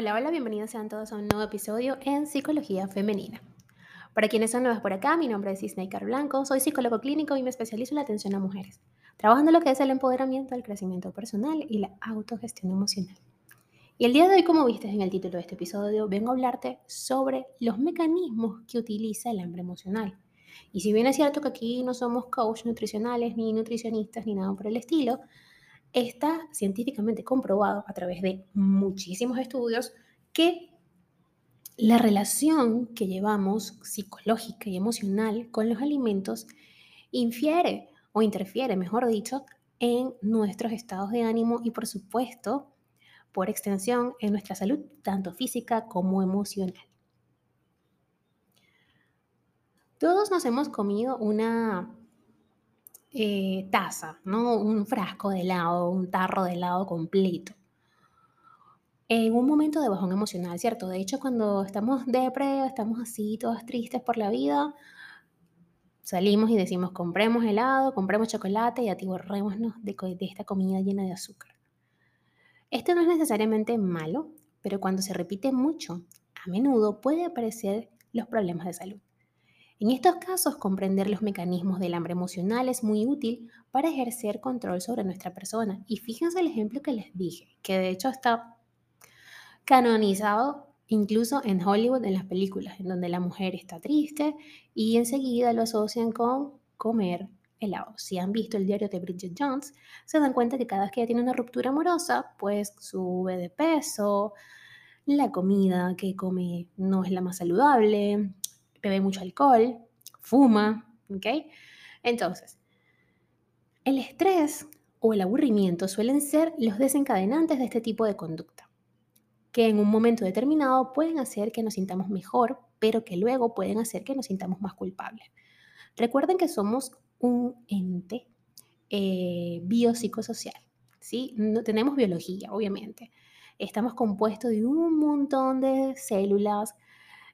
Hola, hola, bienvenidos sean todos a un nuevo episodio en Psicología Femenina. Para quienes son nuevos por acá, mi nombre es Isnei Blanco, soy psicólogo clínico y me especializo en la atención a mujeres, trabajando en lo que es el empoderamiento, el crecimiento personal y la autogestión emocional. Y el día de hoy, como viste en el título de este episodio, vengo a hablarte sobre los mecanismos que utiliza el hambre emocional. Y si bien es cierto que aquí no somos coach nutricionales, ni nutricionistas, ni nada por el estilo, Está científicamente comprobado a través de muchísimos estudios que la relación que llevamos psicológica y emocional con los alimentos infiere o interfiere, mejor dicho, en nuestros estados de ánimo y por supuesto, por extensión, en nuestra salud, tanto física como emocional. Todos nos hemos comido una eh, taza, ¿no? Un frasco de helado, un tarro de helado completo. En un momento de bajón emocional, ¿cierto? De hecho, cuando estamos depre, estamos así, todas tristes por la vida, salimos y decimos, compremos helado, compremos chocolate y atiborrémonos de, de esta comida llena de azúcar. Esto no es necesariamente malo, pero cuando se repite mucho, a menudo puede aparecer los problemas de salud. En estos casos, comprender los mecanismos del hambre emocional es muy útil para ejercer control sobre nuestra persona. Y fíjense el ejemplo que les dije, que de hecho está canonizado incluso en Hollywood en las películas, en donde la mujer está triste y enseguida lo asocian con comer helado. Si han visto el diario de Bridget Jones, se dan cuenta que cada vez que ella tiene una ruptura amorosa, pues sube de peso, la comida que come no es la más saludable, bebe mucho alcohol, fuma, ¿ok? Entonces, el estrés o el aburrimiento suelen ser los desencadenantes de este tipo de conducta, que en un momento determinado pueden hacer que nos sintamos mejor, pero que luego pueden hacer que nos sintamos más culpables. Recuerden que somos un ente eh, biopsicosocial, ¿sí? No, tenemos biología, obviamente. Estamos compuestos de un montón de células,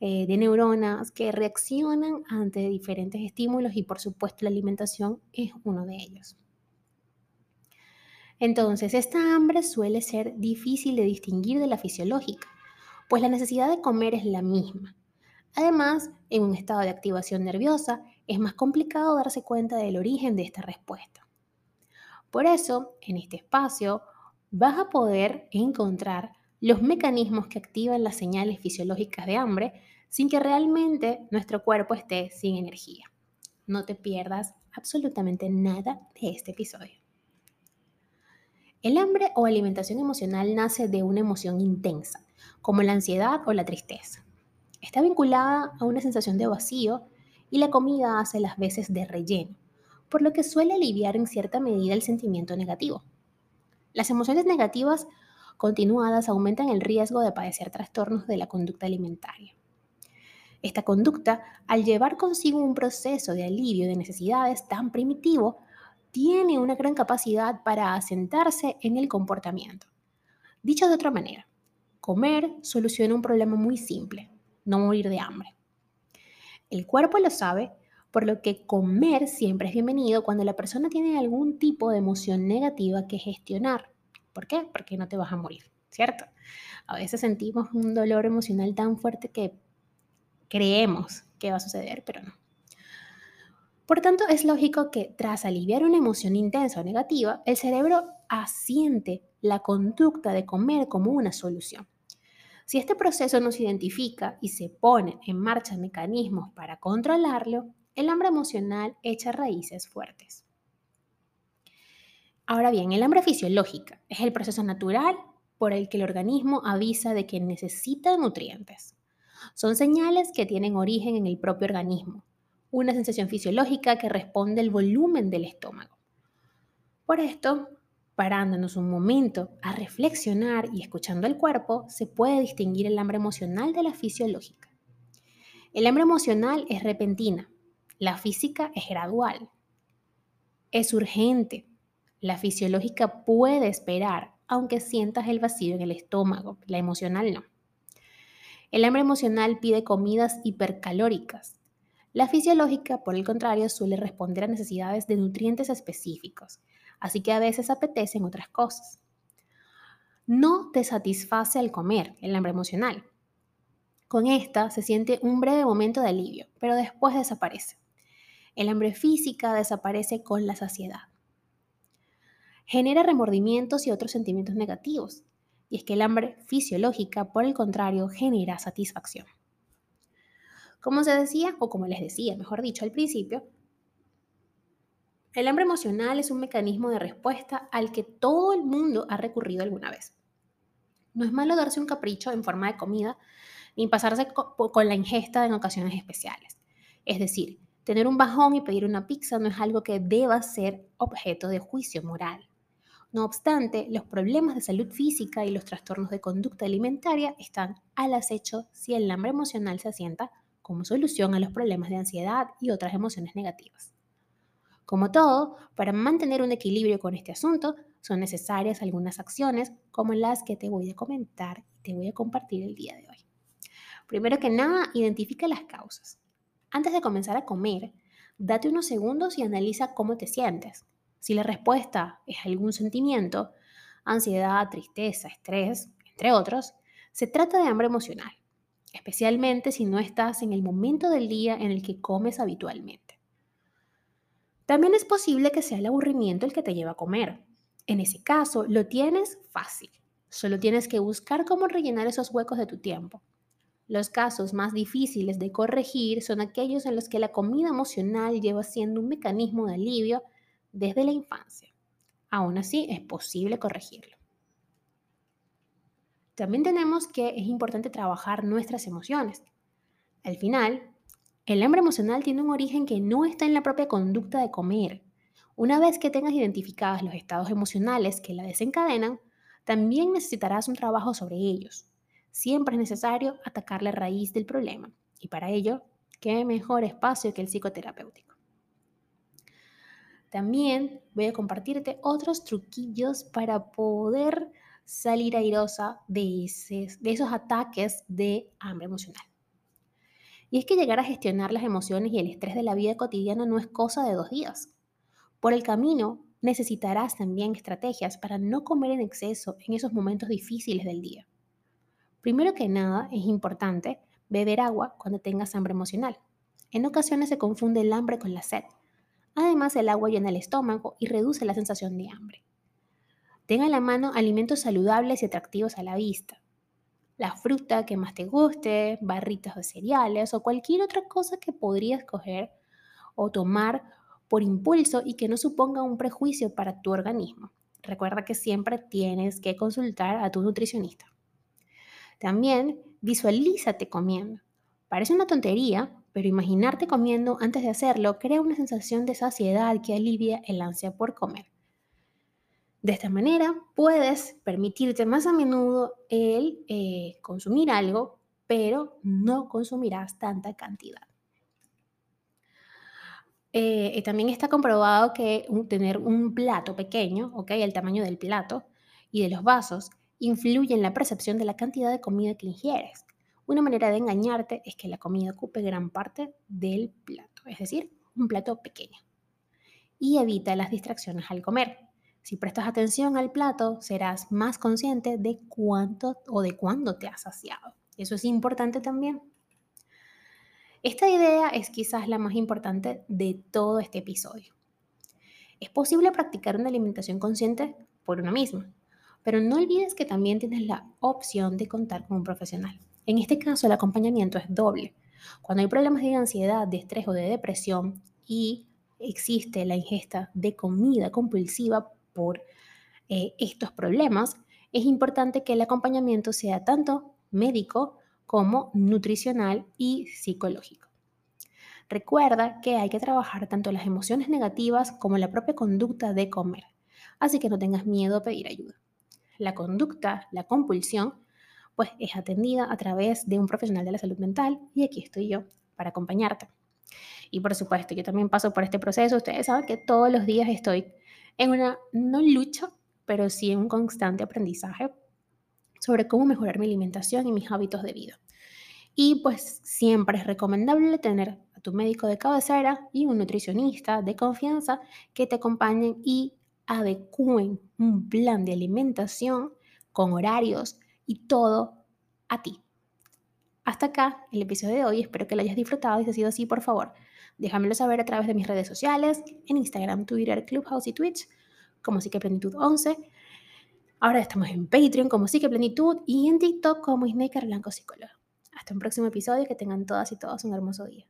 eh, de neuronas que reaccionan ante diferentes estímulos y por supuesto la alimentación es uno de ellos. Entonces, esta hambre suele ser difícil de distinguir de la fisiológica, pues la necesidad de comer es la misma. Además, en un estado de activación nerviosa es más complicado darse cuenta del origen de esta respuesta. Por eso, en este espacio, vas a poder encontrar los mecanismos que activan las señales fisiológicas de hambre sin que realmente nuestro cuerpo esté sin energía. No te pierdas absolutamente nada de este episodio. El hambre o alimentación emocional nace de una emoción intensa, como la ansiedad o la tristeza. Está vinculada a una sensación de vacío y la comida hace las veces de relleno, por lo que suele aliviar en cierta medida el sentimiento negativo. Las emociones negativas continuadas aumentan el riesgo de padecer trastornos de la conducta alimentaria. Esta conducta, al llevar consigo un proceso de alivio de necesidades tan primitivo, tiene una gran capacidad para asentarse en el comportamiento. Dicho de otra manera, comer soluciona un problema muy simple, no morir de hambre. El cuerpo lo sabe, por lo que comer siempre es bienvenido cuando la persona tiene algún tipo de emoción negativa que gestionar. ¿Por qué? Porque no te vas a morir, ¿cierto? A veces sentimos un dolor emocional tan fuerte que creemos que va a suceder, pero no. Por tanto, es lógico que tras aliviar una emoción intensa o negativa, el cerebro asiente la conducta de comer como una solución. Si este proceso no se identifica y se pone en marcha mecanismos para controlarlo, el hambre emocional echa raíces fuertes. Ahora bien, el hambre fisiológica es el proceso natural por el que el organismo avisa de que necesita nutrientes. Son señales que tienen origen en el propio organismo, una sensación fisiológica que responde al volumen del estómago. Por esto, parándonos un momento a reflexionar y escuchando al cuerpo, se puede distinguir el hambre emocional de la fisiológica. El hambre emocional es repentina, la física es gradual, es urgente. La fisiológica puede esperar, aunque sientas el vacío en el estómago, la emocional no. El hambre emocional pide comidas hipercalóricas. La fisiológica, por el contrario, suele responder a necesidades de nutrientes específicos, así que a veces apetecen otras cosas. no te satisface al comer, el hambre emocional. Con esta se siente un breve momento de alivio, pero después desaparece. El hambre física desaparece con la saciedad. Genera remordimientos y otros sentimientos negativos. Y es que el hambre fisiológica, por el contrario, genera satisfacción. Como se decía, o como les decía, mejor dicho, al principio, el hambre emocional es un mecanismo de respuesta al que todo el mundo ha recurrido alguna vez. No es malo darse un capricho en forma de comida ni pasarse con la ingesta en ocasiones especiales. Es decir, tener un bajón y pedir una pizza no es algo que deba ser objeto de juicio moral. No obstante, los problemas de salud física y los trastornos de conducta alimentaria están al acecho si el hambre emocional se asienta como solución a los problemas de ansiedad y otras emociones negativas. Como todo, para mantener un equilibrio con este asunto, son necesarias algunas acciones como las que te voy a comentar y te voy a compartir el día de hoy. Primero que nada, identifica las causas. Antes de comenzar a comer, date unos segundos y analiza cómo te sientes. Si la respuesta es algún sentimiento, ansiedad, tristeza, estrés, entre otros, se trata de hambre emocional especialmente si no estás en el momento del día en el que comes habitualmente. También es posible que sea el aburrimiento el que te lleva a comer. En ese caso, lo tienes fácil. Solo tienes que buscar cómo rellenar esos huecos de tu tiempo. Los casos más difíciles de corregir son aquellos en los que la comida emocional lleva siendo un mecanismo de alivio desde la infancia. Aún así, es posible corregirlo. También tenemos que es importante trabajar nuestras emociones. Al final, el hambre emocional tiene un origen que no está en la propia conducta de comer. Una vez que tengas identificados los estados emocionales que la desencadenan, también necesitarás un trabajo sobre ellos. Siempre es necesario atacar la raíz del problema y para ello, qué mejor espacio que el psicoterapéutico. También voy a compartirte otros truquillos para poder salir airosa de, esos ataques de hambre emocional. Y es que llegar a gestionar las emociones y el estrés de la vida cotidiana no es cosa de dos días. Por el camino necesitarás también estrategias para no comer en exceso en esos momentos difíciles del día. Primero que nada, es importante beber agua cuando tengas hambre emocional. En ocasiones se confunde el hambre con la sed. Además, el agua llena el estómago y reduce la sensación de hambre. Tenga en la mano alimentos saludables y atractivos a la vista. La fruta que más te guste, barritas de cereales o cualquier otra cosa que podrías coger o tomar por impulso y que no suponga un prejuicio para tu organismo. Recuerda que siempre tienes que consultar a tu nutricionista. También visualízate comiendo. Parece una tontería, pero imaginarte comiendo antes de hacerlo crea una sensación de saciedad que alivia el ansia por comer. De esta manera puedes permitirte más a menudo el eh, consumir algo, pero no consumirás tanta cantidad. Eh, también está comprobado que tener un plato pequeño, ¿okay? el tamaño del plato y de los vasos, influye en la percepción de la cantidad de comida que ingieres. Una manera de engañarte es que la comida ocupe gran parte del plato, es decir, un plato pequeño. Y evita las distracciones al comer. Si prestas atención al plato, serás más consciente de cuánto o de cuándo te has saciado. Eso es importante también. Esta idea es quizás la más importante de todo este episodio. Es posible practicar una alimentación consciente por uno mismo, pero no olvides que también tienes la opción de contar con un profesional. En este caso, el acompañamiento es doble. Cuando hay problemas de ansiedad, de estrés o de depresión y existe la ingesta de comida compulsiva, por eh, estos problemas, es importante que el acompañamiento sea tanto médico como nutricional y psicológico. Recuerda que hay que trabajar tanto las emociones negativas como la propia conducta de comer, así que no tengas miedo a pedir ayuda. La conducta, la compulsión, pues es atendida a través de un profesional de la salud mental y aquí estoy yo para acompañarte. Y por supuesto, yo también paso por este proceso. Ustedes saben que todos los días estoy en una, no lucha, pero sí en un constante aprendizaje sobre cómo mejorar mi alimentación y mis hábitos de vida. Y pues siempre es recomendable tener a tu médico de cabecera y un nutricionista de confianza que te acompañen y adecúen un plan de alimentación con horarios y todo a ti. Hasta acá el episodio de hoy, espero que lo hayas disfrutado y si ha sido así, por favor, déjamelo saber a través de mis redes sociales, en Instagram, Twitter, Clubhouse y Twitch, como Psique 11. Ahora estamos en Patreon como Psique y en TikTok como Snaker Blanco Psicólogo. Hasta un próximo episodio, que tengan todas y todos un hermoso día.